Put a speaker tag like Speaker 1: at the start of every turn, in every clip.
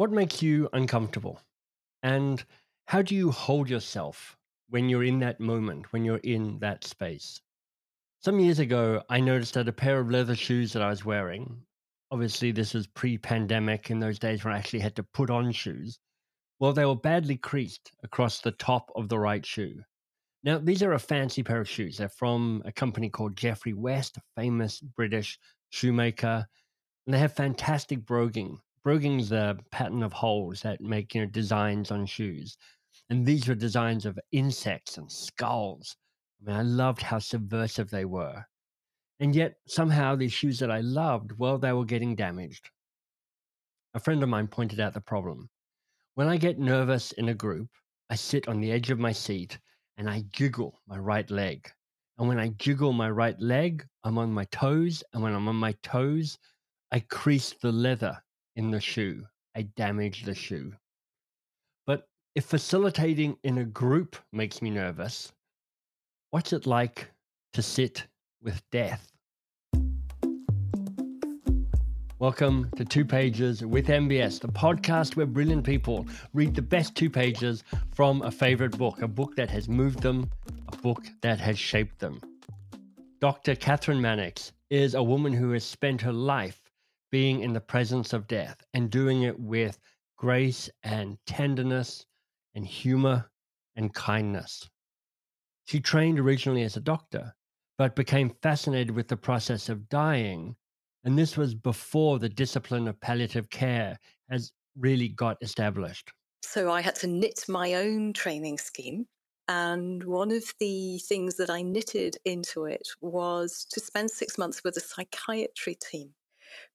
Speaker 1: What makes you uncomfortable? And how do you hold yourself when you're in that moment, when you're in that space? Some years ago, I noticed that a pair of leather shoes that I was wearing, obviously, this was pre pandemic in those days when I actually had to put on shoes. Well, they were badly creased across the top of the right shoe. Now, these are a fancy pair of shoes. They're from a company called Jeffery-West, a famous British shoemaker. And they have fantastic broguing, broguing's the pattern of holes that make you know designs on shoes, and these were designs of insects and skulls. I mean, I loved how subversive they were, and yet somehow these shoes that I loved, well, they were getting damaged. A friend of mine pointed out the problem. When I get nervous in a group, I sit on the edge of my seat and I jiggle my right leg. And when I jiggle my right leg, I'm on my toes. And when I'm on my toes, I crease the leather in the shoe. I damage the shoe. But if facilitating in a group makes me nervous, what's it like to sit with death? Welcome to Two Pages with MBS, the podcast where brilliant people read the best two pages from a favorite book, a book that has moved them, a book that has shaped them. Dr. Kathryn Mannix is a woman who has spent her life being in the presence of death and doing it with grace and tenderness and humor and kindness. She trained originally as a doctor, but became fascinated with the process of dying. And this was before the discipline of palliative care has really got established.
Speaker 2: So I had to knit my own training scheme. And one of the things that I knitted into it was to spend six months with a psychiatry team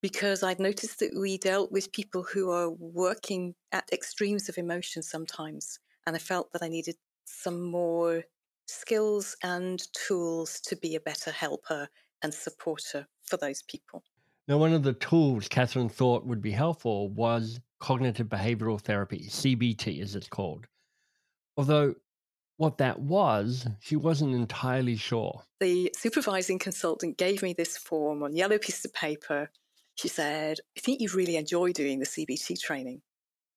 Speaker 2: because I'd noticed that we dealt with people who are working at extremes of emotion sometimes. And I felt that I needed some more skills and tools to be a better helper and supporter for those people.
Speaker 1: Now, one of the tools Kathryn thought would be helpful was cognitive behavioral therapy, CBT as it's called. Although what that was, she wasn't entirely sure.
Speaker 2: The supervising consultant gave me this form on yellow piece of paper she said, I think you really enjoy doing the CBT training.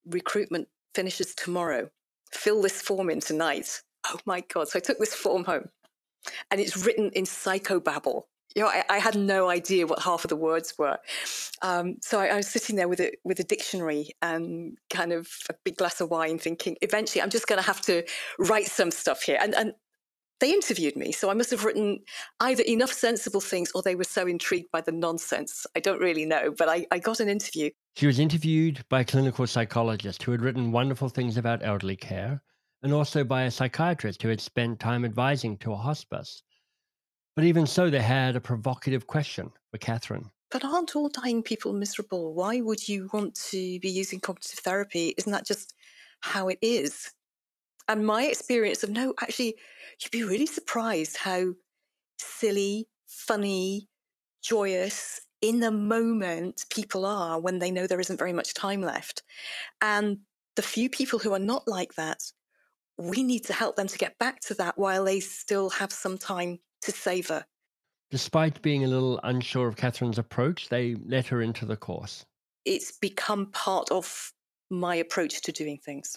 Speaker 2: Recruitment finishes tomorrow. Fill this form in tonight. Oh my God. So I took this form home and it's written in psychobabble. You know, I, I had no idea what half of the words were. Um, so I, I, was sitting there with a with a dictionary and kind of a big glass of wine, thinking, eventually, I'm just going to have to write some stuff here. And, and they interviewed me. So I must have written either enough sensible things or they were so intrigued by the nonsense. I don't really know, but I, I got an interview.
Speaker 1: She was interviewed by a clinical psychologist who had written wonderful things about elderly care and also by a psychiatrist who had spent time advising to a hospice. But even so, they had a provocative question for Kathryn.
Speaker 2: But aren't all dying people miserable? Why would you want to be using cognitive therapy? Isn't that just how it is? And my experience of no, actually, you'd be really surprised how silly, funny, joyous in the moment people are when they know there isn't very much time left. And the few people who are not like that, we need to help them to get back to that while they still have some time to savor.
Speaker 1: Despite being a little unsure of Kathryn's approach, they let her into the course.
Speaker 2: It's become part of my approach to doing things.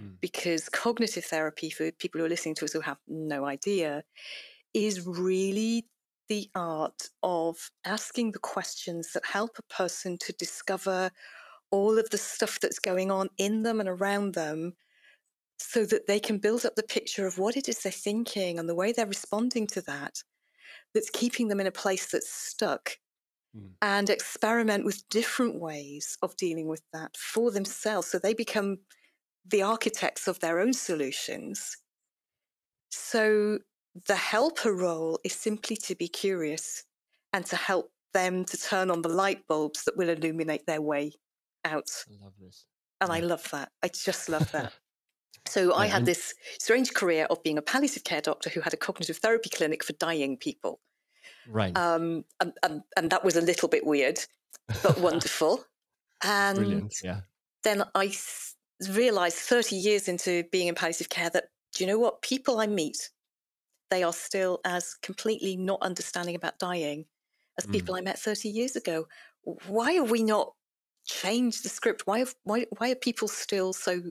Speaker 2: Mm. because cognitive therapy, for people who are listening to us who have no idea, is really the art of asking the questions that help a person to discover all of the stuff that's going on in them and around them so that they can build up the picture of what it is they're thinking and the way they're responding to that that's keeping them in a place that's stuck mm. and experiment with different ways of dealing with that for themselves so they become the architects of their own solutions. So the helper role is simply to be curious and to help them to turn on the light bulbs that will illuminate their way out.
Speaker 1: I love this.
Speaker 2: And yeah. I love that. I just love that. So I had this strange career of being a palliative care doctor who had a cognitive therapy clinic for dying people.
Speaker 1: Right.
Speaker 2: Um, and, and, and that was a little bit weird, but wonderful. And
Speaker 1: Brilliant. Yeah.
Speaker 2: then I realized 30 years into being in palliative care that, do you know what? People I meet, they are still as completely not understanding about dying as mm. people I met 30 years ago. Why are we not change the script? Why have, why why are people still so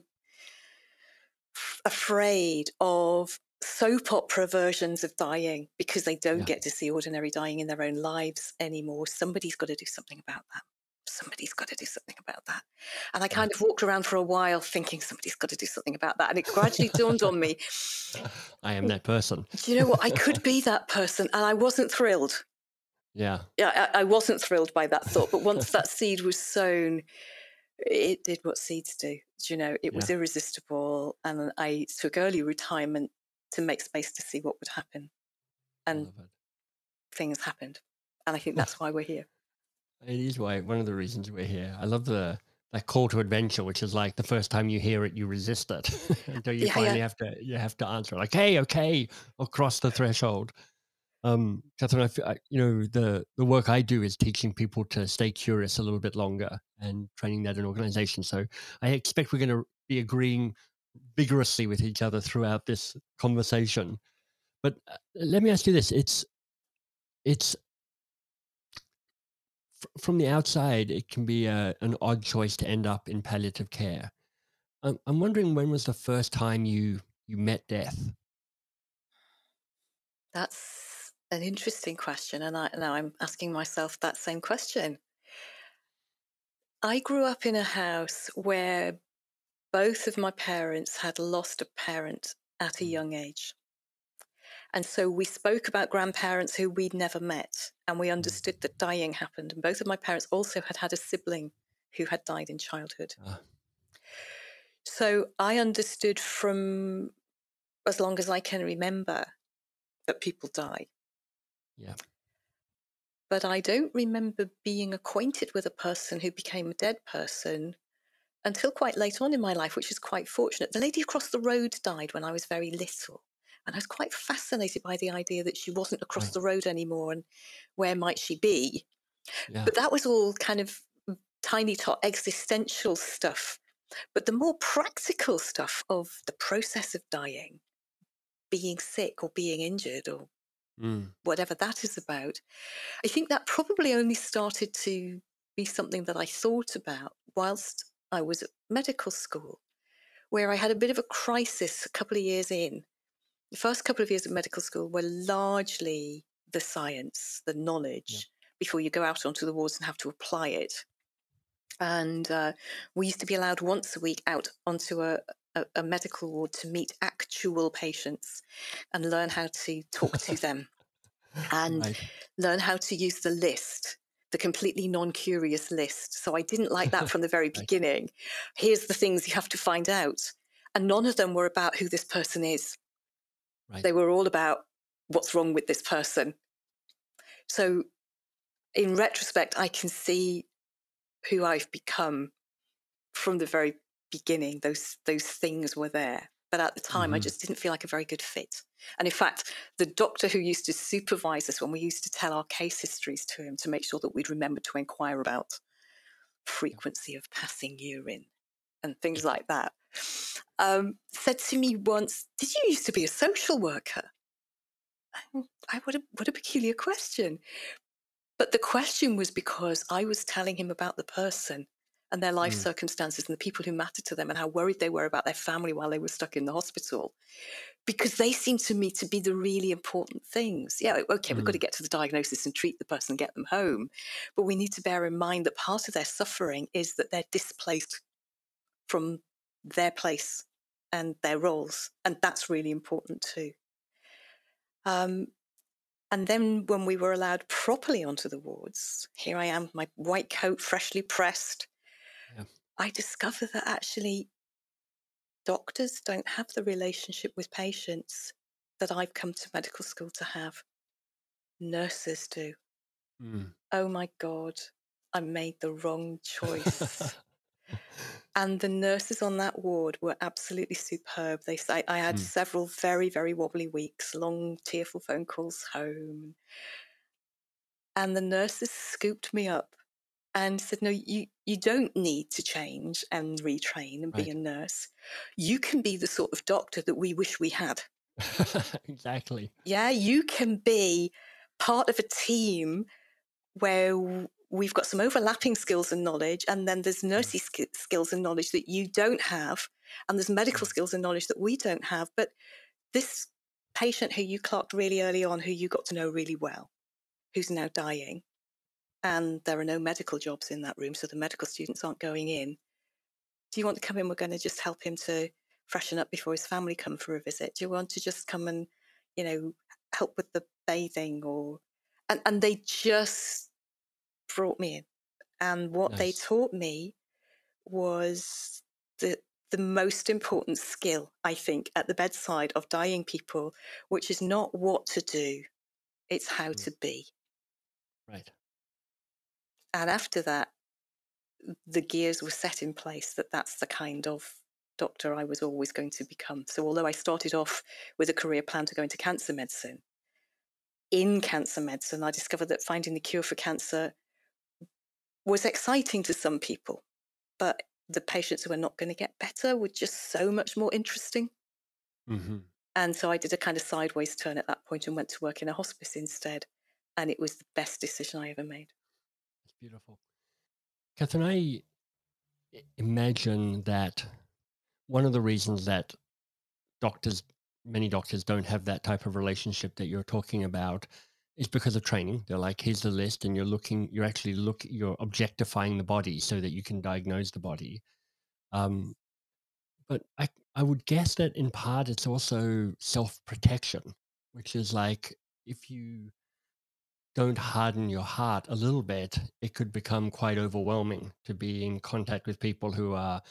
Speaker 2: afraid of soap opera versions of dying because they don't yeah. get to see ordinary dying in their own lives anymore? Somebody's got to do something about that somebody's got to do something about that. And I kind of walked around for a while thinking somebody's got to do something about that. And it gradually dawned on me
Speaker 1: I am that person.
Speaker 2: Do you know what? I could be that person. And I wasn't thrilled.
Speaker 1: Yeah.
Speaker 2: Yeah, I, I wasn't thrilled by that thought. But once that seed was sown, it did what seeds do. do you know, it was irresistible. And I took early retirement to make space to see what would happen. And things happened. And I think that's why we're here.
Speaker 1: It is why one of the reasons we're here. I love the that call to adventure, which is like the first time you hear it, you resist it until you yeah, finally yeah. have to you have to answer like, "Hey, okay, I'll cross the threshold." Um, Kathryn, I, feel, I, you know the the work I do is teaching people to stay curious a little bit longer and training that in organizations. So I expect we're going to be agreeing vigorously with each other throughout this conversation. But uh, let me ask you this: it's it's from the outside, it can be a, an odd choice to end up in palliative care. I'm, I'm wondering when was the first time you you met death?
Speaker 2: That's an interesting question, and I, now I'm asking myself that same question. I grew up in a house where both of my parents had lost a parent at a mm. young age. And so we spoke about grandparents who we'd never met, and we understood that dying happened. And both of my parents also had had a sibling who had died in childhood. Ah. So I understood from as long as I can remember that people die.
Speaker 1: Yeah.
Speaker 2: But I don't remember being acquainted with a person who became a dead person until quite late on in my life, which is quite fortunate. The lady across the road died when I was very little. And I was quite fascinated by the idea that she wasn't across right. the road anymore and where might she be? Yeah. But that was all kind of tiny tot existential stuff. But the more practical stuff of the process of dying, being sick or being injured or mm. whatever that is about, I think that probably only started to be something that I thought about whilst I was at medical school, where I had a bit of a crisis a couple of years in the first couple of years of medical school were largely the science, the knowledge, yeah. before you go out onto the wards and have to apply it. And uh, we used to be allowed once a week out onto a, a, a medical ward to meet actual patients and learn how to talk to them and right. learn how to use the list the completely non-curious list. So I didn't like that from the very beginning. Here's the things you have to find out. And none of them were about who this person is. Right. They were all about what's wrong with this person. So, in retrospect, I can see who I've become from the very beginning. Those those things were there, but at the time, mm-hmm. I just didn't feel like a very good fit. And in fact, the doctor who used to supervise us when we used to tell our case histories to him to make sure that we'd remember to inquire about frequency of passing urine and things like that um, said to me once, Did you used to be a social worker? I, what, a, what a peculiar question. But the question was because I was telling him about the person and their life mm. circumstances and the people who mattered to them and how worried they were about their family while they were stuck in the hospital. Because they seemed to me to be the really important things. Yeah, okay, mm. we've got to mm. get to the diagnosis and treat the person and get them home. But we need to bear in mind that part of their suffering is that they're displaced from their place and their roles. And that's really important too. Um, and then when we were allowed properly onto the wards, here I am, my white coat freshly pressed. Yeah. I discovered that actually doctors don't have the relationship with patients that I've come to medical school to have. Nurses do. Mm. Oh my God, I made the wrong choice. And the nurses on that ward were absolutely superb. They say I had mm. several very, very wobbly weeks, long, tearful phone calls home. And the nurses scooped me up and said, No, you, you don't need to change and retrain and right. be a nurse. You can be the sort of doctor that we wish we had.
Speaker 1: exactly.
Speaker 2: Yeah, you can be part of a team where we've got some overlapping skills and knowledge, and then there's nursing sk- skills and knowledge that you don't have, and there's medical skills and knowledge that we don't have. But this patient who you clocked really early on, who you got to know really well, who's now dying, and there are no medical jobs in that room, so the medical students aren't going in. Do you want to come in? We're going to just help him to freshen up before his family come for a visit. Do you want to just come and, you know, help with the bathing or and, and they just brought me in. And what nice. they taught me was the the most important skill, I think, at the bedside of dying people, which is not what to do, it's how mm. to be.
Speaker 1: Right.
Speaker 2: And after that, the gears were set in place that that's the kind of doctor I was always going to become. So, although I started off with a career plan to go into cancer medicine, in cancer medicine, I discovered that finding the cure for cancer was exciting to some people, but the patients who were not going to get better were just so much more interesting. Mm-hmm. And so I did a kind of sideways turn at that point and went to work in a hospice instead. And it was the best decision I ever made.
Speaker 1: That's beautiful. Kathryn, I imagine that one of the reasons that doctors, many doctors, don't have that type of relationship that you're talking about is because of training. They're like, here's the list, and you're looking, you're actually look, you're objectifying the body so that you can diagnose the body. Um, but I, I would guess that in part it's also self protection, which is like if you don't harden your heart a little bit, it could become quite overwhelming to be in contact with people who are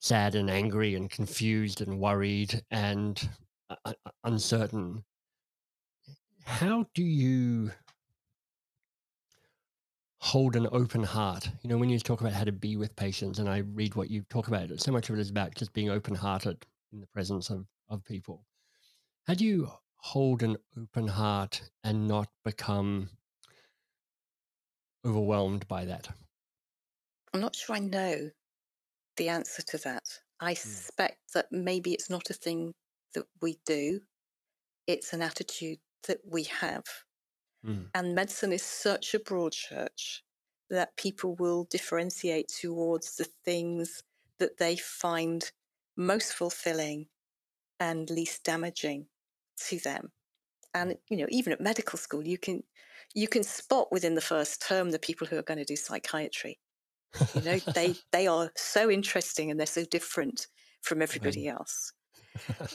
Speaker 1: sad and angry and confused and worried and uh, uh, uncertain. How do you hold an open heart? You know, when you talk about how to be with patients, and I read what you talk about, so much of it is about just being open hearted in the presence of, of people. How do you hold an open heart and not become overwhelmed by that?
Speaker 2: I'm not sure I know the answer to that. I mm. suspect that maybe it's not a thing that we do, it's an attitude that we have. Mm. And medicine is such a broad church that people will differentiate towards the things that they find most fulfilling and least damaging to them. And you know, even at medical school, you can you can spot within the first term the people who are going to do psychiatry. You know, they they are so interesting and they're so different from everybody else.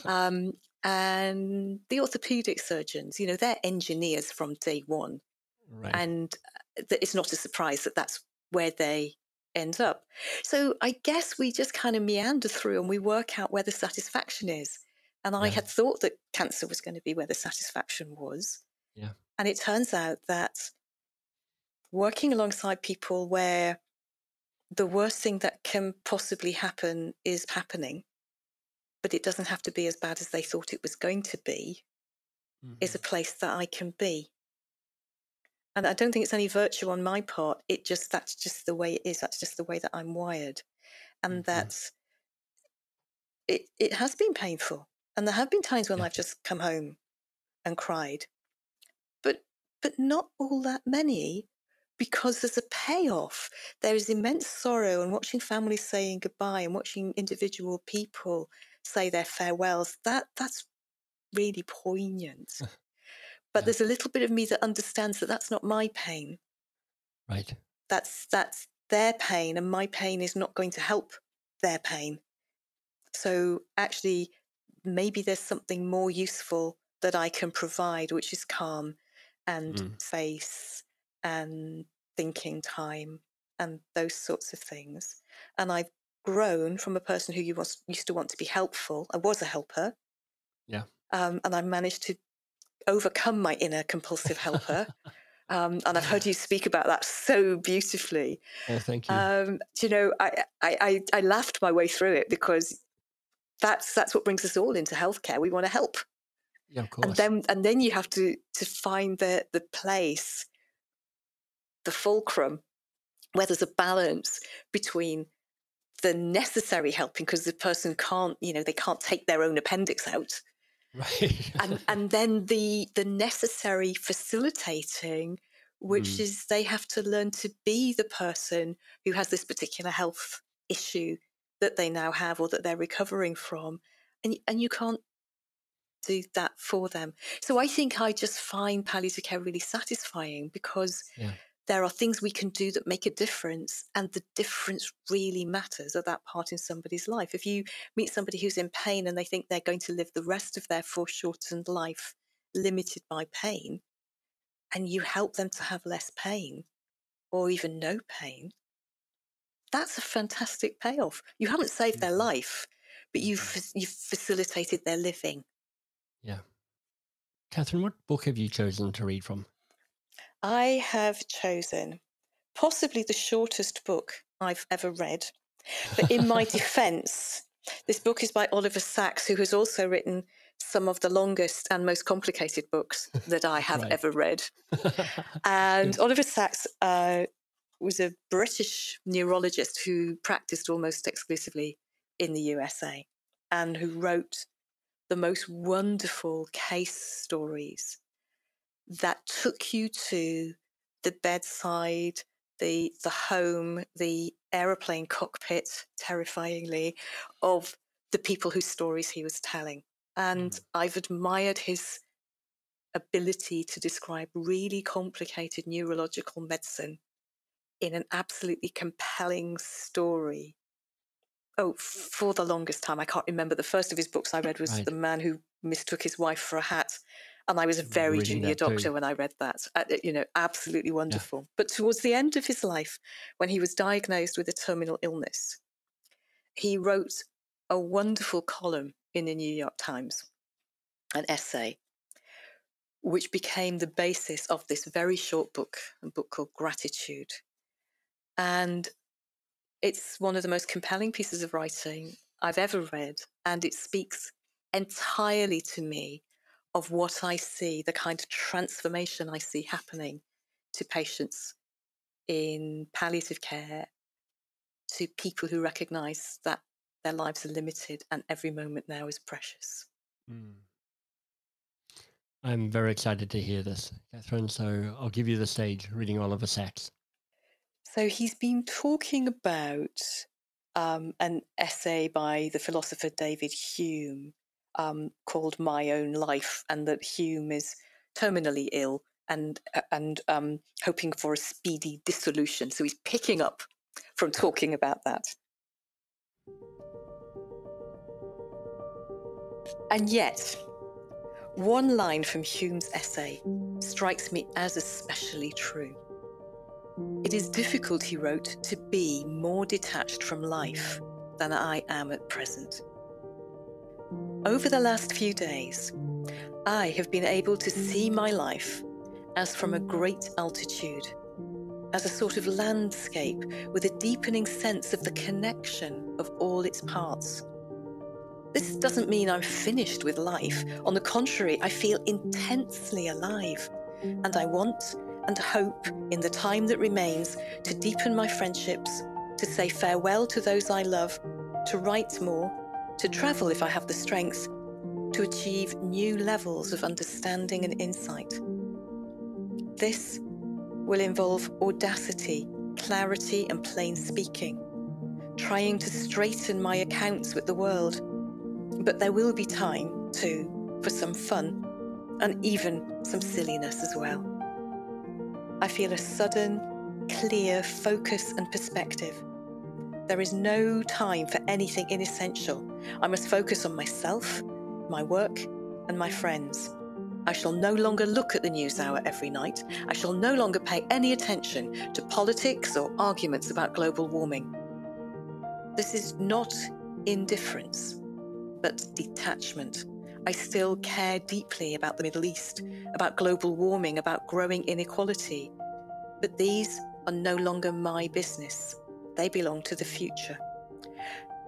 Speaker 2: Um, and the orthopedic surgeons, you know, they're engineers from day one, right. and uh, it's not a surprise that that's where they end up. So I guess we just kind of meander through and we work out where the satisfaction is. And I had thought that cancer was going to be where the satisfaction was.
Speaker 1: Yeah.
Speaker 2: And it turns out that working alongside people where the worst thing that can possibly happen is happening, but it doesn't have to be as bad as they thought it was going to be, mm-hmm. is a mm-hmm. place that I can be. And I don't think it's any virtue on my part. It just that's just the way it is. That's just the way that I'm wired. And mm-hmm. that's it it has been painful. And there have been times when yeah. I've just come home and cried. But but not all that many because there's a payoff. There is immense sorrow, and watching families saying goodbye and watching individual people say their farewells, that that's really poignant. but yeah. there's a little bit of me that understands that that's not my pain.
Speaker 1: Right.
Speaker 2: That's that's their pain, and my pain is not going to help their pain. So actually, maybe there's something more useful that I can provide, which is calm and mm. face and thinking time and those sorts of things. And I've grown from a person who was, used to want to be helpful. I was a helper.
Speaker 1: Yeah.
Speaker 2: Um, and I managed to overcome my inner compulsive helper. um, and I've heard you speak about that so beautifully.
Speaker 1: Oh, thank you.
Speaker 2: Um, you know, I, I, I laughed my way through it because that's that's what brings us all into healthcare. We want to help.
Speaker 1: Yeah, of course.
Speaker 2: And then and then you have to to find the the place the fulcrum where there's a balance between the necessary helping because the person can't you know they can't take their own appendix out
Speaker 1: right
Speaker 2: and and then the the necessary facilitating which mm. is they have to learn to be the person who has this particular health issue that they now have or that they're recovering from. And, and you can't do that for them. So I think I just find palliative care really satisfying because yeah. There are things we can do that make a difference, and the difference really matters at that part in somebody's life. If you meet somebody who's in pain and they think they're going to live the rest of their foreshortened life limited by pain, and you help them to have less pain or even no pain, that's a fantastic payoff. You haven't saved their mm-hmm. life, but you've you've facilitated their living.
Speaker 1: Yeah. Kathryn, what book have you chosen to read from?
Speaker 2: I have chosen possibly the shortest book I've ever read. But in my defense, this book is by Oliver Sacks, who has also written some of the longest and most complicated books that I have right. ever read. and Oliver Sacks uh, was a British neurologist who practiced almost exclusively in the USA and who wrote the most wonderful case stories that took you to the bedside, the the home, the aeroplane cockpit, terrifyingly, of the people whose stories he was telling. And mm. I've admired his ability to describe really complicated neurological medicine in an absolutely compelling story oh, for the longest time, I can't remember. The first of his books I read was right. The Man Who Mistook His Wife for a Hat. And I was a very Reading junior doctor too. when I read that. Uh, you know, absolutely wonderful. Yeah. But towards the end of his life, when he was diagnosed with a terminal illness, he wrote a wonderful column in the New York Times, an essay, which became the basis of this very short book, a book called Gratitude. And it's one of the most compelling pieces of writing I've ever read, and it speaks entirely to me of what I see, the kind of transformation I see happening to patients in palliative care, to people who recognize that their lives are limited and every moment now is precious. Mm.
Speaker 1: I'm very excited to hear this, Kathryn. So I'll give you the stage reading Oliver Sacks.
Speaker 2: So he's been talking about um, an essay by the philosopher David Hume um, called "My Own Life," and that Hume is terminally ill and uh, and um, hoping for a speedy dissolution. So he's picking up from talking about that. And yet, one line from Hume's essay strikes me as especially true. It is difficult, he wrote, to be more detached from life than I am at present. Over the last few days, I have been able to see my life as from a great altitude, as a sort of landscape with a deepening sense of the connection of all its parts. This doesn't mean I'm finished with life. On the contrary, I feel intensely alive, and I want and hope in the time that remains to deepen my friendships, to say farewell to those I love, to write more, to travel if I have the strength, to achieve new levels of understanding and insight. This will involve audacity, clarity, and plain speaking, trying to straighten my accounts with the world. But there will be time, too, for some fun and even some silliness as well. I feel a sudden, clear focus and perspective. There is no time for anything inessential. I must focus on myself, my work, and my friends. I shall no longer look at the news hour every night. I shall no longer pay any attention to politics or arguments about global warming. This is not indifference, but detachment. I still care deeply about the Middle East, about global warming, about growing inequality. But these are no longer my business. They belong to the future.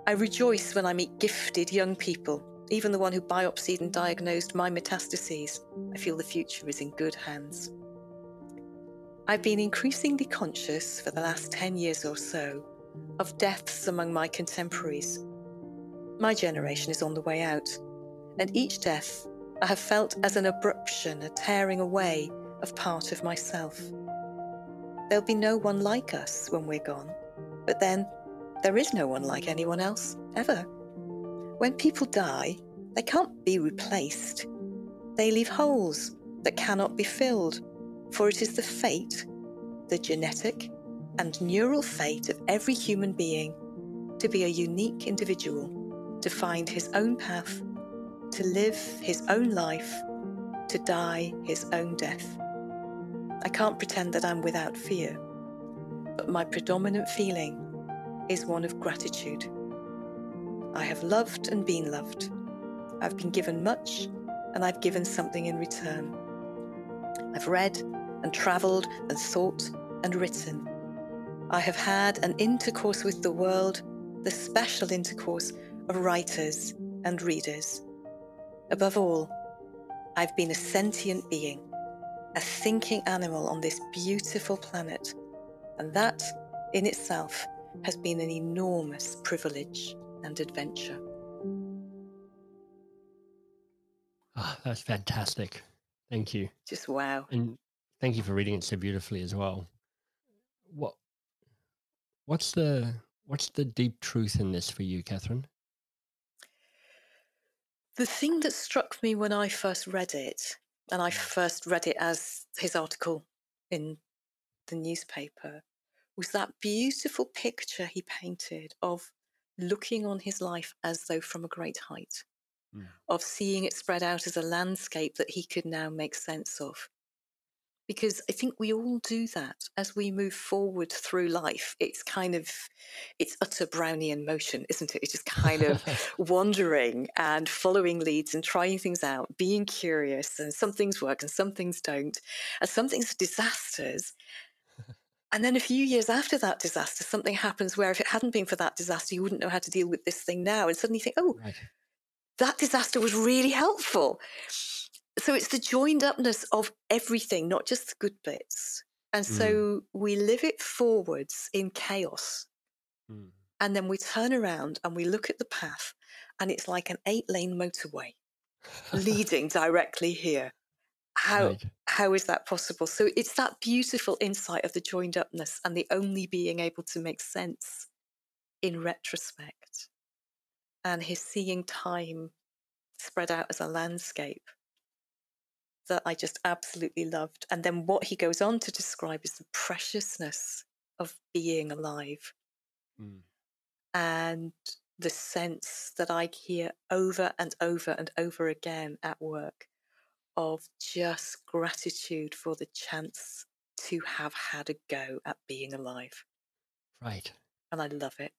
Speaker 2: I rejoice when I meet gifted young people, even the one who biopsied and diagnosed my metastases. I feel the future is in good hands. I've been increasingly conscious for the last 10 years or so of deaths among my contemporaries. My generation is on the way out and each death I have felt as an abruption, a tearing away of part of myself. there'll be no one like us when we're gone. But then there is no one like anyone else, ever. When people die, they can't be replaced. They leave holes that cannot be filled, for it is the fate, the genetic and neural fate of every human being to be a unique individual, to find his own path, to live his own life, to die his own death. I can't pretend that I'm without fear, but my predominant feeling is one of gratitude. I have loved and been loved. I've been given much, and I've given something in return. I've read and travelled and thought and written. I have had an intercourse with the world, the special intercourse of writers and readers. Above all, I've been a sentient being, a thinking animal on this beautiful planet, and that in itself has been an enormous privilege and adventure.
Speaker 1: Oh, that's fantastic. Thank you.
Speaker 2: Just wow.
Speaker 1: And thank you for reading it so beautifully as well. What what's the what's the deep truth in this for you, Kathryn?
Speaker 2: The thing that struck me when I first read it, and I first read it as his article in the newspaper, was that beautiful picture he painted of looking on his life as though from a great height, mm. of seeing it spread out as a landscape that he could now make sense of. Because I think we all do that as we move forward through life. It's kind of, it's utter Brownian motion, isn't it? It's just kind of wandering and following leads and trying things out, being curious, and some things work and some things don't, and some things are disasters. And then a few years after that disaster, something happens where if it hadn't been for that disaster, you wouldn't know how to deal with this thing now. And suddenly you think, oh, right. that disaster was really helpful. So it's the joined upness of everything, not just the good bits. And so mm. we live it forwards in chaos. Mm. And then we turn around and we look at the path, and it's like an eight lane motorway leading directly here how right. how is that possible so it's that beautiful insight of the joined upness and the only being able to make sense in retrospect and his seeing time spread out as a landscape that I just absolutely loved. And then what he goes on to describe is the preciousness of being alive mm. and the sense that I hear over and over and over again at work of just gratitude for the chance to have had a go at being alive.
Speaker 1: Right.
Speaker 2: And I love it.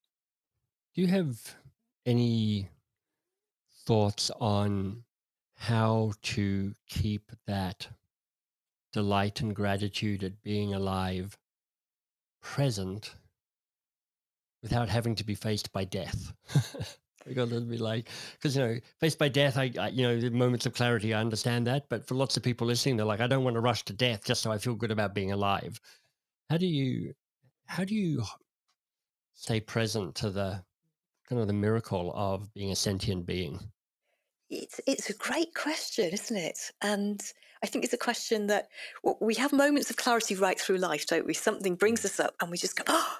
Speaker 1: Do you have any thoughts on how to keep that delight and gratitude at being alive present without having to be faced by death? because it'd be like because you know faced by death I, I, you know the moments of clarity i understand that but for lots of people listening they're like i don't want to rush to death just so i feel good about being alive. How do you how do you stay present to the kind of the miracle of being a sentient being?
Speaker 2: It's it's a great question isn't it? And i think it's a question that we have moments of clarity right through life don't we? Something brings mm. us up and we just go oh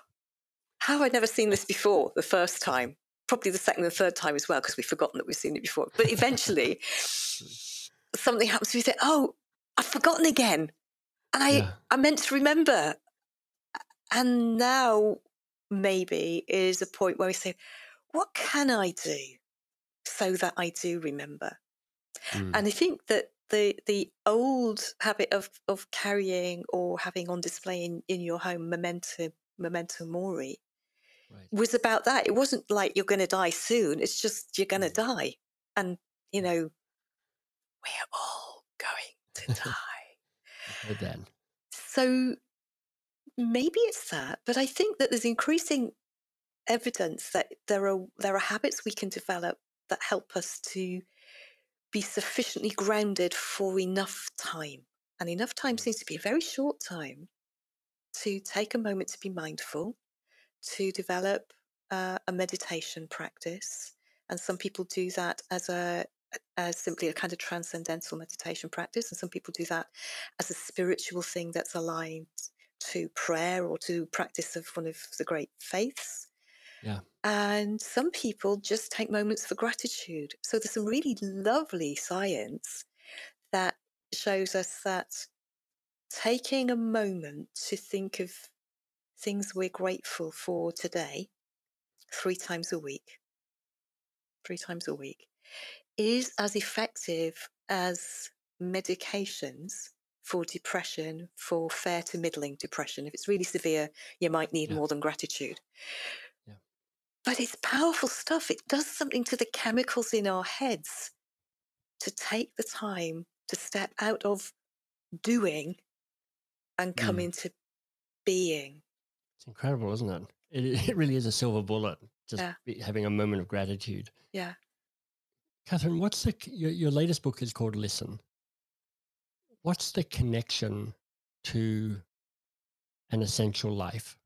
Speaker 2: how have I never seen this before the first time? Probably the second and third time as well because we've forgotten that we've seen it before. But eventually, something happens. We say, "Oh, I've forgotten again," and I yeah. I meant to remember. And now maybe is a point where we say, "What can I do so that I do remember?" Mm. And I think that the the old habit of of carrying or having on display in, in your home memento memento mori right. was about that. It wasn't like you're going to die soon. It's just you're going to mm. die. And, you know, we're all going to die.
Speaker 1: then.
Speaker 2: So maybe it's that, but I think that there's increasing evidence that there are there are habits we can develop that help us to be sufficiently grounded for enough time. And enough time seems to be a very short time to take a moment to be mindful, to develop uh, a meditation practice. And some people do that as a as simply a kind of transcendental meditation practice, and some people do that as a spiritual thing that's aligned to prayer or to practice of one of the great faiths.
Speaker 1: Yeah.
Speaker 2: And some people just take moments for gratitude. So there's some really lovely science that shows us that taking a moment to think of things we're grateful for today, three times a week, three times a week, is as effective as medications for depression, for fair to middling depression. If it's really severe, you might need yeah. more than gratitude. Yeah. But it's powerful stuff. It does something to the chemicals in our heads to take the time to step out of doing and come mm. into being.
Speaker 1: Incredible, isn't it? It, it really is a silver bullet, just yeah. having a moment of gratitude.
Speaker 2: Yeah.
Speaker 1: Kathryn, what's the your, your latest book is called Listen what's the connection to an essential life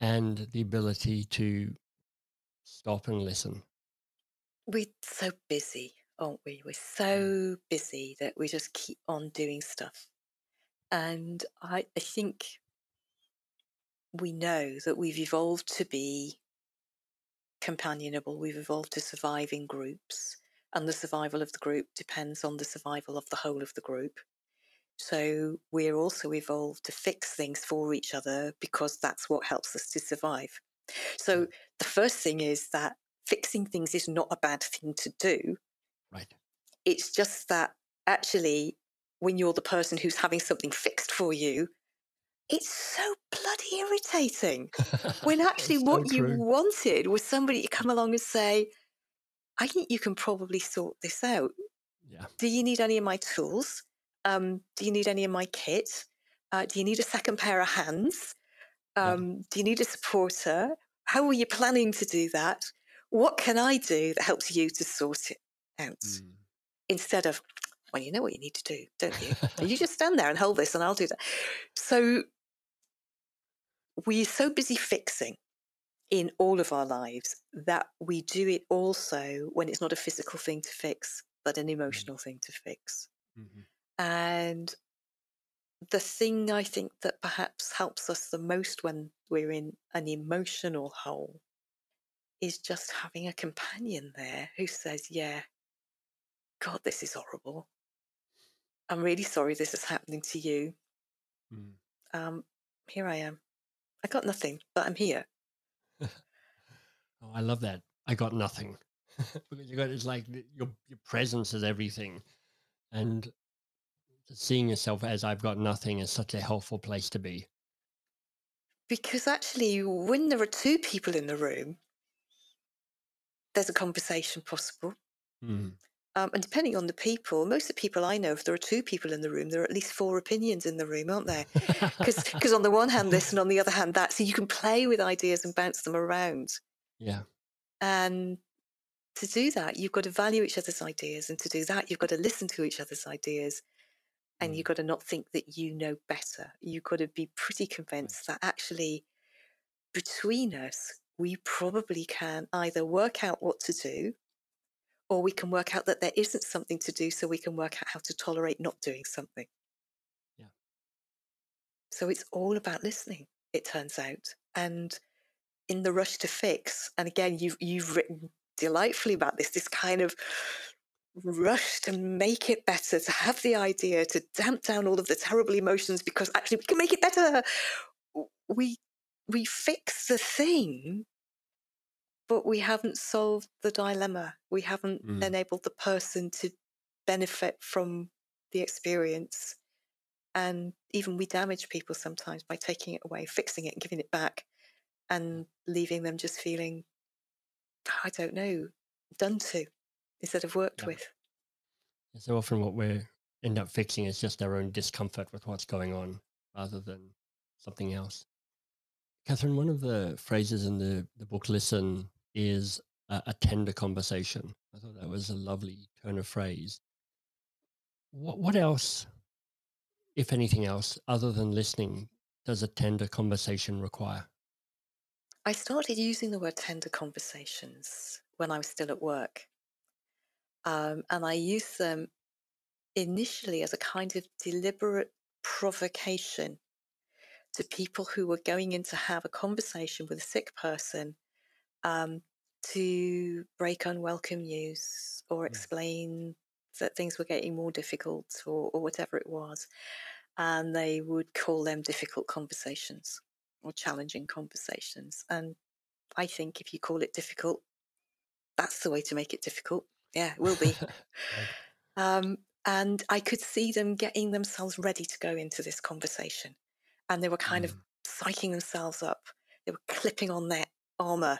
Speaker 1: and the ability to stop and listen?
Speaker 2: We're so busy, aren't we? We're mm. so busy that we just keep on doing stuff. And I, I think we know that we've evolved to be companionable, we've evolved to survive in groups and the survival of the group depends on the survival of the whole of the group. So we're also evolved to fix things for each other because that's what helps us to survive. So mm. the first thing is that fixing things is not a bad thing to do.
Speaker 1: Right.
Speaker 2: It's just that actually, when you're the person who's having something fixed for you, it's so bloody irritating. when actually what true. you wanted was somebody to come along and say, I think you can probably sort this out.
Speaker 1: Yeah.
Speaker 2: Do you need any of my tools? Um, do you need any of my kit? Uh, do you need a second pair of hands? Um, yeah. Do you need a supporter? How are you planning to do that? What can I do that helps you to sort it out? Mm. Instead of, well, you know what you need to do, don't you? you just stand there and hold this and I'll do that. So we're so busy fixing in all of our lives that we do it also when it's not a physical thing to fix, but an mm-hmm. emotional mm-hmm. thing to fix. Mm-hmm. And the thing I think that perhaps helps us the most when we're in an emotional hole is just having a companion there who says, Yeah, God, this is horrible. I'm really sorry this is happening to you. Mm. Um, here I am. I got nothing, but I'm here.
Speaker 1: oh, I love that. I got nothing because you got it's like your your presence is everything, and seeing yourself as I've got nothing is such a helpful place to be.
Speaker 2: Because actually, when there are two people in the room, there's a conversation possible. Mm. Um, and depending on the people, most of the people I know, if there are two people in the room, there are at least four opinions in the room, aren't there? Because on the one hand, this, and on the other hand, that. So you can play with ideas and bounce them around.
Speaker 1: Yeah.
Speaker 2: And to do that, you've got to value each other's ideas. And to do that, you've got to listen to each other's ideas. And mm. you've got to not think that you know better. You've got to be pretty convinced that actually, between us, we probably can either work out what to do or we can work out that there isn't something to do so we can work out how to tolerate not doing something.
Speaker 1: Yeah.
Speaker 2: So it's all about listening, it turns out. And in the rush to fix, and again, you've you've written delightfully about this, this kind of rush to make it better, to have the idea, to damp down all of the terrible emotions because actually we can make it better. We we fix the thing but we haven't solved the dilemma. We haven't mm. enabled the person to benefit from the experience. And even we damage people sometimes by taking it away, fixing it, giving it back, and leaving them just feeling, I don't know, done to instead of worked yeah. with.
Speaker 1: So often, what we end up fixing is just our own discomfort with what's going on rather than something else. Kathryn, one of the phrases in the, the book Listen is a, a tender conversation. I thought that was a lovely turn of phrase. What, what else, if anything else, other than listening, does a tender conversation require?
Speaker 2: I started using the word tender conversations when I was still at work. Um, and I used them initially as a kind of deliberate provocation to people who were going in to have a conversation with a sick person um, to break unwelcome news or explain that things were getting more difficult or, or whatever it was. And they would call them difficult conversations or challenging conversations. And I think if you call it difficult, that's the way to make it difficult. Yeah, it will be. um, and I could see them getting themselves ready to go into this conversation. And they were kind mm. of psyching themselves up. They were clipping on their armor.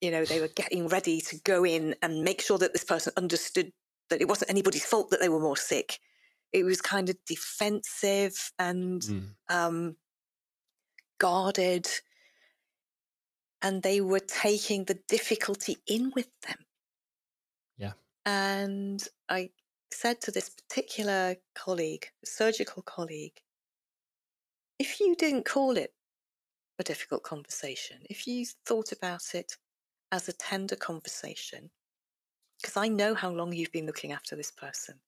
Speaker 2: You know, they were getting ready to go in and make sure that this person understood that it wasn't anybody's fault that they were more sick. It was kind of defensive and mm. um, guarded. And they were taking the difficulty in with them.
Speaker 1: Yeah.
Speaker 2: And I said to this particular colleague, surgical colleague, if you didn't call it a difficult conversation, if you thought about it as a tender conversation, because I know how long you've been looking after this person.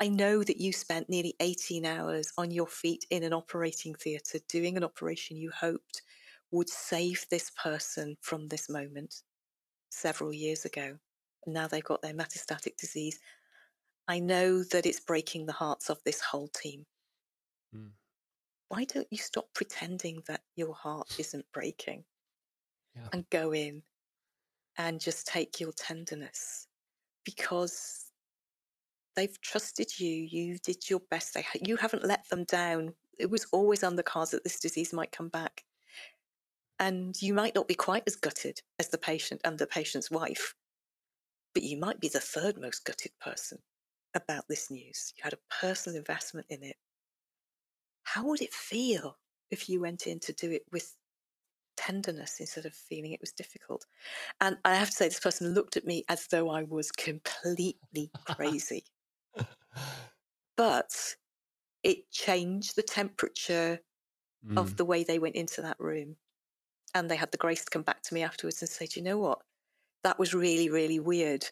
Speaker 2: I know that you spent nearly 18 hours on your feet in an operating theatre doing an operation you hoped would save this person from this moment several years ago. And now they've got their metastatic disease. I know that it's breaking the hearts of this whole team. Mm. Why don't you stop pretending that your heart isn't breaking yeah. and go in and just take your tenderness because they've trusted you. You did your best. They, you haven't let them down. It was always on the cards that this disease might come back. And you might not be quite as gutted as the patient and the patient's wife, but you might be the third most gutted person about this news. You had a personal investment in it. How would it feel if you went in to do it with tenderness instead of feeling it was difficult. And I have to say, this person looked at me as though I was completely crazy. but it changed the temperature mm. of the way they went into that room. And they had the grace to come back to me afterwards and say, Do you know what? That was really, really weird.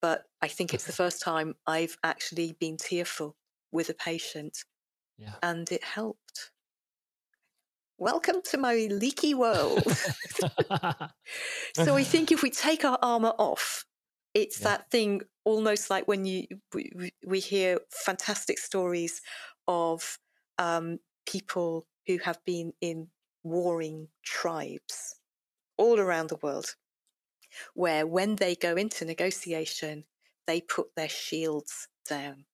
Speaker 2: But I think it's the first time I've actually been tearful with a patient.
Speaker 1: Yeah.
Speaker 2: And it helped welcome to my leaky world. so I think if we take our armor off, it's yeah. that thing almost like when you we, we hear fantastic stories of um, people who have been in warring tribes all around the world, where when they go into negotiation, they put their shields down.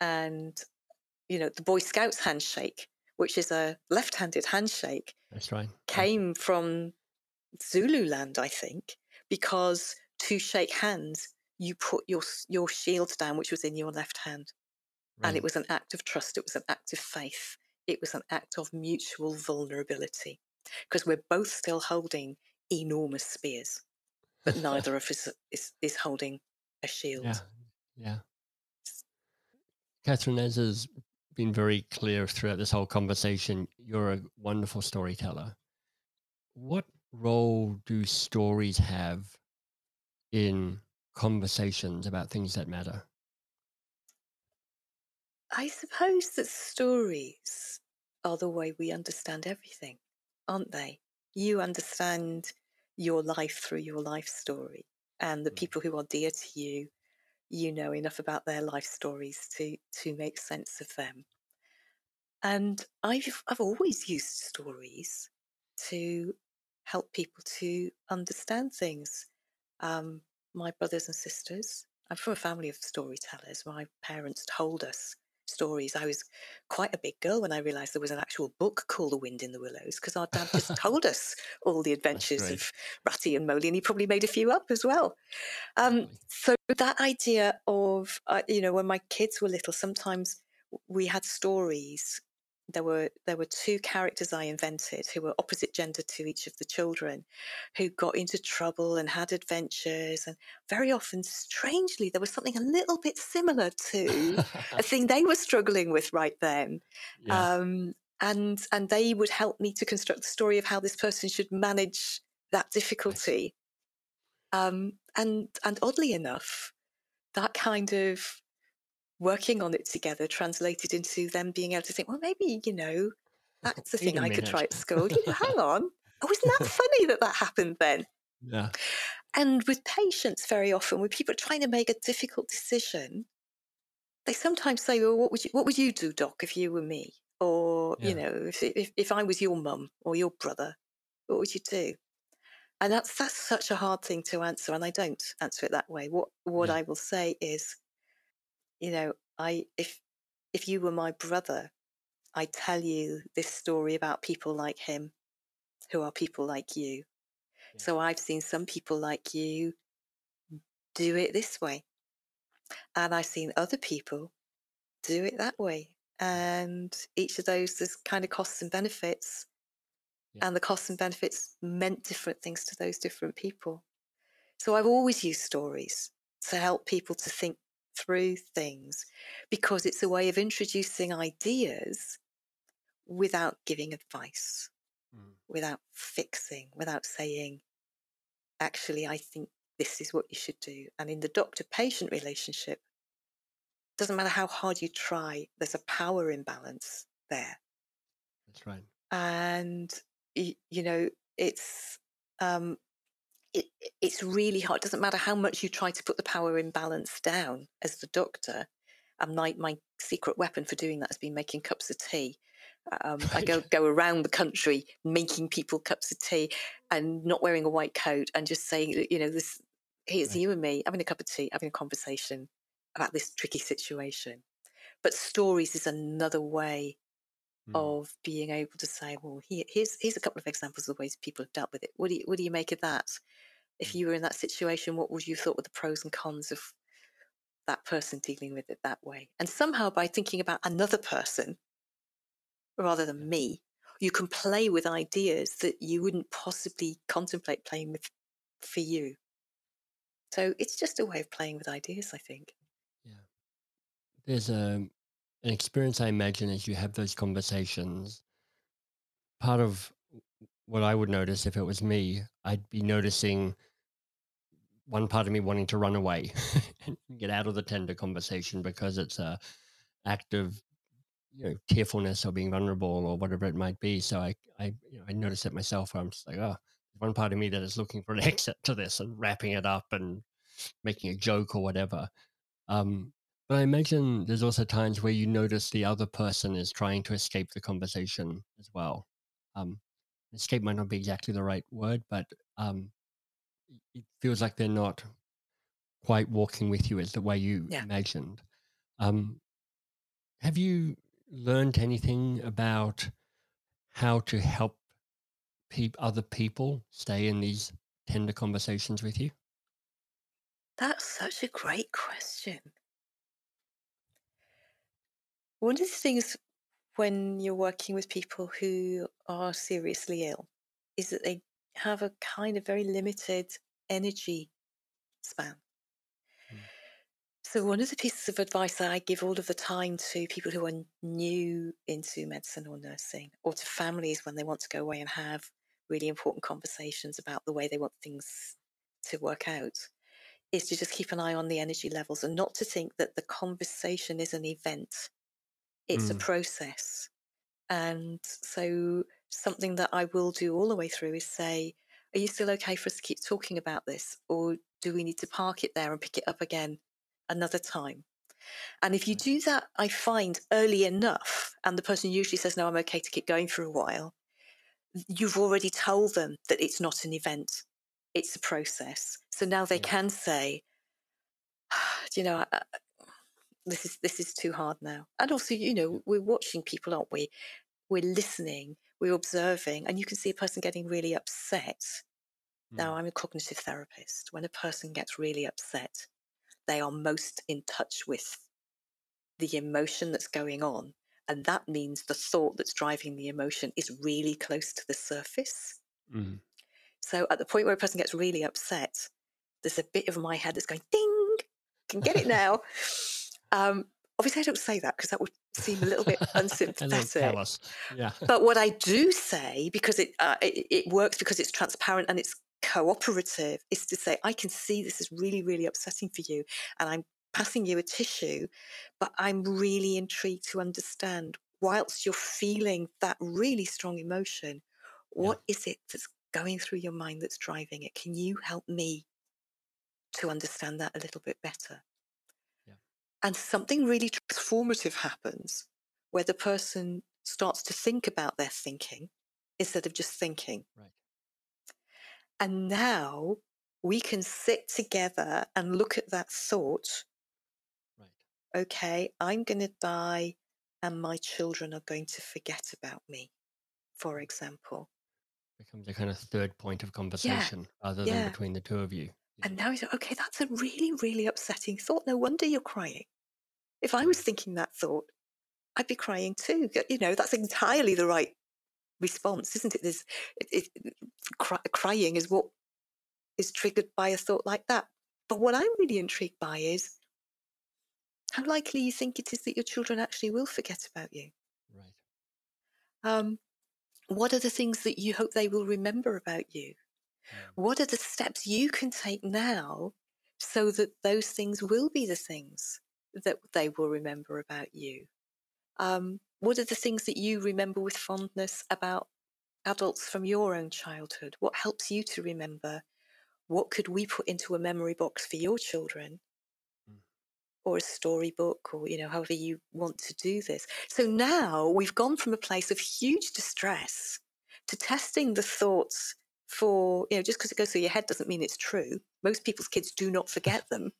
Speaker 2: And, you know, the Boy Scouts handshake which is a left handed handshake.
Speaker 1: That's right.
Speaker 2: Came from Zululand, I think, because to shake hands, you put your, your shield down, which was in your left hand. Right. And it was an act of trust, it was an act of faith, it was an act of mutual vulnerability because we're both still holding enormous spears, but neither of us is, is holding a shield.
Speaker 1: Yeah. Yeah. Kathryn, as is been very clear throughout this whole conversation. You're a wonderful storyteller. What role do stories have in conversations about things that matter?
Speaker 2: I suppose that stories are the way we understand everything, aren't they? You understand your life through your life story, and the mm. people who are dear to you you know enough about their life stories to to make sense of them. And I've I've always used stories to help people to understand things. Um, my brothers and sisters. I'm from a family of storytellers. My parents told us stories. I was quite a big girl when I realised there was an actual book called The Wind in the Willows because our dad just told us all the adventures of Ratty and Moley, and he probably made a few up as well. Um, so that idea of uh, you know when my kids were little, sometimes we had stories there were there were two characters I invented who were opposite gender to each of the children, who got into trouble and had adventures, and very often, strangely, there was something a little bit similar to a thing they were struggling with right then. Yeah. Um, and and they would help me to construct the story of how this person should manage that difficulty. Um, and and oddly enough, that kind of working on it together translated into them being able to think, well, maybe, you know, That's the thing I could try at school. You know, hang on. Oh, isn't that funny that that happened then?
Speaker 1: Yeah.
Speaker 2: And with patients, very often, when people are trying to make a difficult decision, they sometimes say, "Well, what would you what would you do, doc, if you were me?" Or yeah. you know, if, if if I was your mum or your brother, what would you do? And that's that's such a hard thing to answer, and I don't answer it that way. What what yeah. I will say is, you know, I if if you were my brother, I'd tell you this story about people like him, who are people like you. Yeah. So I've seen some people like you do it this way, and I've seen other people do it that way. Mm. And each of those, there's kind of costs and benefits yeah. and the costs and benefits meant different things to those different people. So I've always used stories to help people to think through things because it's a way of introducing ideas without giving advice, mm. without fixing, without saying, actually, I think this is what you should do. And in the doctor patient relationship, doesn't matter how hard you try, there's a power imbalance there.
Speaker 1: That's right.
Speaker 2: And you know, it's um, it, it's really hard. It doesn't matter how much you try to put the power imbalance down as the doctor. And my, my secret weapon for doing that has been making cups of tea. Um, I go go around the country making people cups of tea and not wearing a white coat and just saying, you know, this here's right. you and me having a cup of tea, having a conversation about this tricky situation. But stories is another way mm. of being able to say, well, here, here's here's a couple of examples of the ways people have dealt with it. What do you what do you make of that? If mm. you were in that situation, what would you thought were the pros and cons of that person dealing with it that way? And somehow by thinking about another person rather than me, you can play with ideas that you wouldn't possibly contemplate playing with for you. So it's just a way of playing with ideas, I think.
Speaker 1: Yeah. There's a an experience I imagine as you have those conversations, part of what I would notice if it was me, I'd be noticing one part of me wanting to run away and get out of the tender conversation because it's a act of you know tearfulness or being vulnerable or whatever it might be. So I I you know I notice it myself. I'm just like oh, one part of me that is looking for an exit to this and wrapping it up and making a joke or whatever. Um, but I imagine there's also times where you notice the other person is trying to escape the conversation as well. Um, escape might not be exactly the right word, but um, it feels like they're not quite walking with you as the way you yeah. imagined. Um, have you learned anything about how to help pe- other people stay in these tender conversations with you?
Speaker 2: That's such a great question. One of the things when you're working with people who are seriously ill is that they have a kind of very limited energy span. Mm. So, one of the pieces of advice that I give all of the time to people who are new into medicine or nursing, or to families when they want to go away and have really important conversations about the way they want things to work out, is to just keep an eye on the energy levels and not to think that the conversation is an event it's mm. a process. And so, something that I will do all the way through is say, Are you still okay for us to keep talking about this? Or do we need to park it there and pick it up again another time? And if you do that, I find early enough, and the person usually says, No, I'm okay to keep going for a while, you've already told them that it's not an event, it's a process. So now they yeah. can say, you know, this is this is too hard now. And also you know we're watching people aren't we? We're listening we're observing and you can see a person getting really upset. Mm. now i'm a cognitive therapist. When a person gets really upset they are most in touch with the emotion that's going on and that means the thought that's driving the emotion is really close to the surface. Mm. so at the point where a person gets really upset there's a bit of my head that's going ding! Can get it now Um, obviously, I don't say that because that would seem a little bit unsympathetic.
Speaker 1: yeah.
Speaker 2: but what I do say, because it, uh, it, it works because it's transparent and it's cooperative, is to say, I can see this is really, really upsetting for you, and I'm passing you a tissue, but I'm really intrigued to understand whilst you're feeling that really strong emotion, what yeah. is it that's going through your mind that's driving it? Can you help me to understand that a little bit better? And something really transformative happens where the person starts to think about their thinking instead of just thinking. Right. And now we can sit together and look at that thought. Right. Okay, I'm going to die and my children are going to forget about me, for example.
Speaker 1: Becomes a kind of third point of conversation yeah. rather than yeah. between the two of you.
Speaker 2: And now he's like, okay, that's a really, really upsetting thought. No wonder you're crying. If I was thinking that thought, I'd be crying too. You know, that's entirely the right response, isn't it? There's it, it, cry, crying is what is triggered by a thought like that. But what I'm really intrigued by is how likely you think it is that your children actually will forget about you. Right. Um, what are the things that you hope they will remember about you? Mm. What are the steps you can take now so that those things will be the things that they will remember about you? Um, what are the things that you remember with fondness about adults from your own childhood? What helps you to remember? What could we put into a memory box for your children? Mm. Or a storybook, or you know, however you want to do this. So now we've gone from a place of huge distress to testing the thoughts for, you know, just because it goes through your head doesn't mean it's true. Most people's kids do not forget them.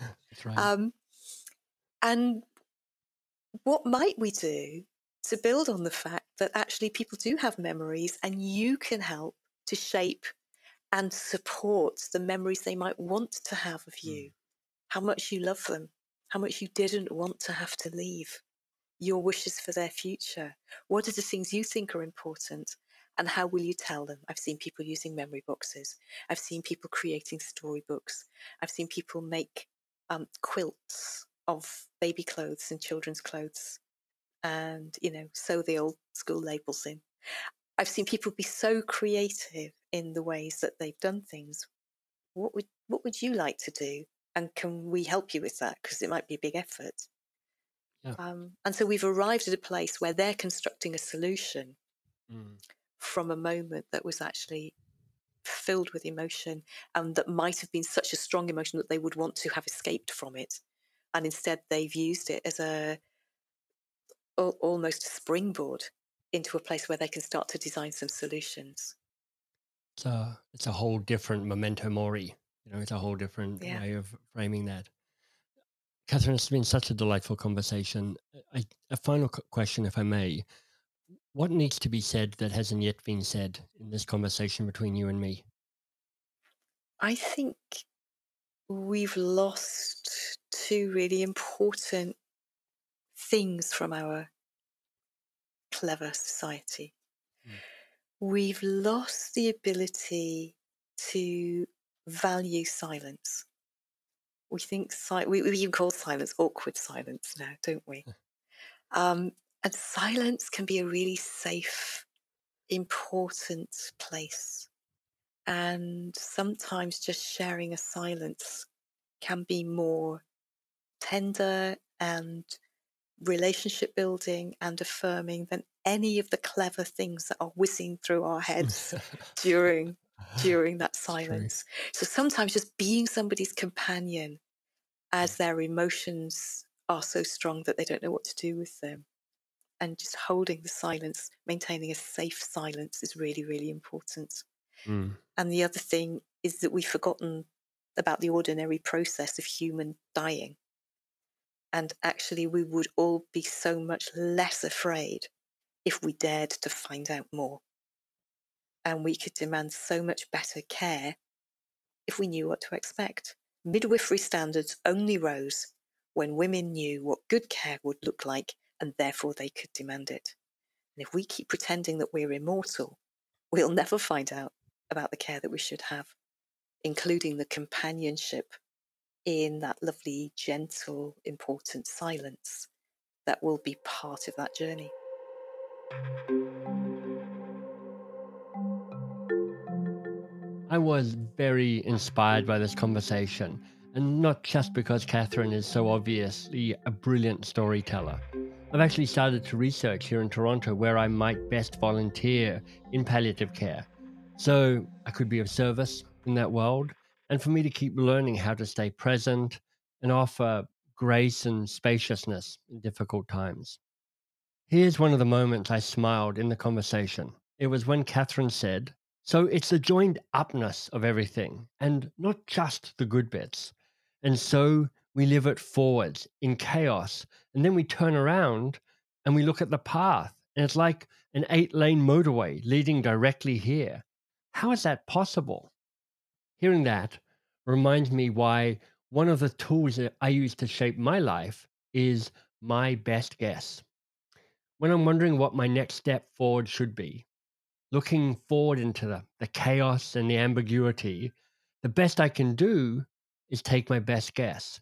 Speaker 1: That's right. Um,
Speaker 2: and what might we do to build on the fact that actually people do have memories and you can help to shape and support the memories they might want to have of you, mm. how much you love them, how much you didn't want to have to leave, your wishes for their future. What are the things you think are important? And how will you tell them? I've seen people using memory boxes. I've seen people creating storybooks. I've seen people make um, quilts of baby clothes and children's clothes and, you know, sew the old school labels in. I've seen people be so creative in the ways that they've done things. What would what would you like to do? And can we help you with that? Because it might be a big effort. Yeah. Um, and so we've arrived at a place where they're constructing a solution mm. From a moment that was actually filled with emotion and that might have been such a strong emotion that they would want to have escaped from it and instead they've used it as a almost a springboard into a place where they can start to design some solutions.
Speaker 1: It's a it's a whole different memento mori. You know, it's a whole different yeah. way of framing that. Kathryn, it's been such a delightful conversation. I, a final question, if I may. What needs to be said that hasn't yet been said in this conversation between you and me?
Speaker 2: I think we've lost two really important things from our clever society. Mm. We've lost the ability to value silence. We think si- we, we even call silence awkward silence now, don't we? um, and silence can be a really safe, important place and sometimes just sharing a silence can be more tender and relationship building and affirming than any of the clever things that are whizzing through our heads during during that silence. So sometimes just being somebody's companion as their emotions are so strong that they don't know what to do with them. And just holding the silence, maintaining a safe silence is really, really important. Mm. And the other thing is that we've forgotten about the ordinary process of human dying. And actually, we would all be so much less afraid if we dared to find out more. And we could demand so much better care if we knew what to expect. Midwifery standards only rose when women knew what good care would look like and therefore they could demand it. And if we keep pretending that we're immortal, we'll never find out about the care that we should have, including the companionship in that lovely, gentle, important silence that will be part of that journey.
Speaker 1: I was very inspired by this conversation, and not just because Kathryn is so obviously a brilliant storyteller, I've actually started to research here in Toronto where I might best volunteer in palliative care. So I could be of service in that world, and for me to keep learning how to stay present and offer grace and spaciousness in difficult times. Here's one of the moments I smiled in the conversation. It was when Kathryn said, So it's the joined upness of everything, and not just the good bits. And so we live it forwards in chaos, and then we turn around and we look at the path, and it's like an eight lane motorway leading directly here. How is that possible? Hearing that reminds me why one of the tools that I use to shape my life is my best guess when I'm wondering what my next step forward should be, looking forward into the, the chaos and the ambiguity, the best I can do is take my best guess.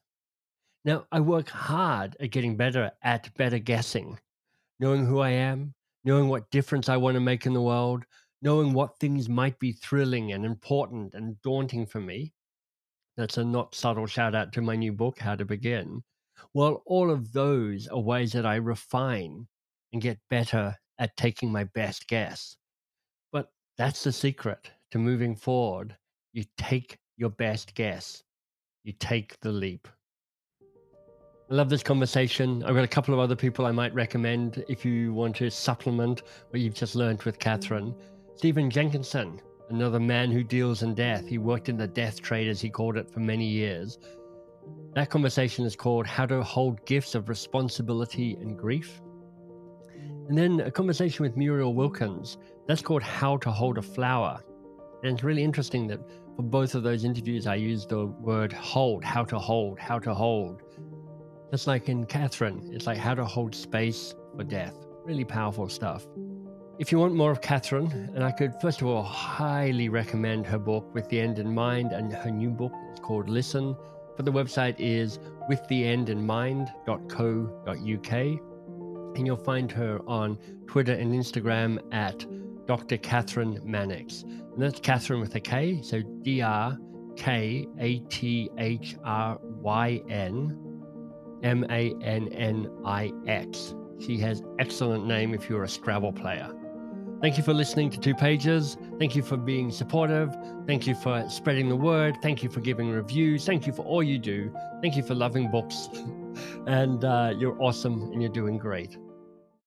Speaker 1: Now, I work hard at getting better at better guessing, knowing who I am, knowing what difference I want to make in the world, knowing what things might be thrilling and important and daunting for me. That's a not subtle shout out to my new book, How to Begin. Well, all of those are ways that I refine and get better at taking my best guess. But that's the secret to moving forward. You take your best guess, you take the leap. I love this conversation. I've got a couple of other people I might recommend if you want to supplement what you've just learned with Kathryn. Stephen Jenkinson, another man who deals in death. He worked in the death trade, as he called it, for many years. That conversation is called How to Hold Gifts of Responsibility and Grief. And then a conversation with Muriel Wilkins. That's called How to Hold a Flower. And it's really interesting that for both of those interviews, I used the word hold, how to hold, how to hold. Just like in Kathryn, it's like how to hold space for death. Really powerful stuff. If you want more of Kathryn, and I could first of all highly recommend her book With the End in Mind, and her new book is called Listen. But the website is withtheendinmind.co.uk and you'll find her on Twitter and Instagram at Dr. Kathryn Mannix. And that's Kathryn with a K, so D R K A T H R Y N M A N N I X. She has excellent name if you're a Scrabble player. Thank you for listening to Two Pages. Thank you for being supportive. Thank you for spreading the word. Thank you for giving reviews. Thank you for all you do. Thank you for loving books. and uh, you're awesome and you're doing great.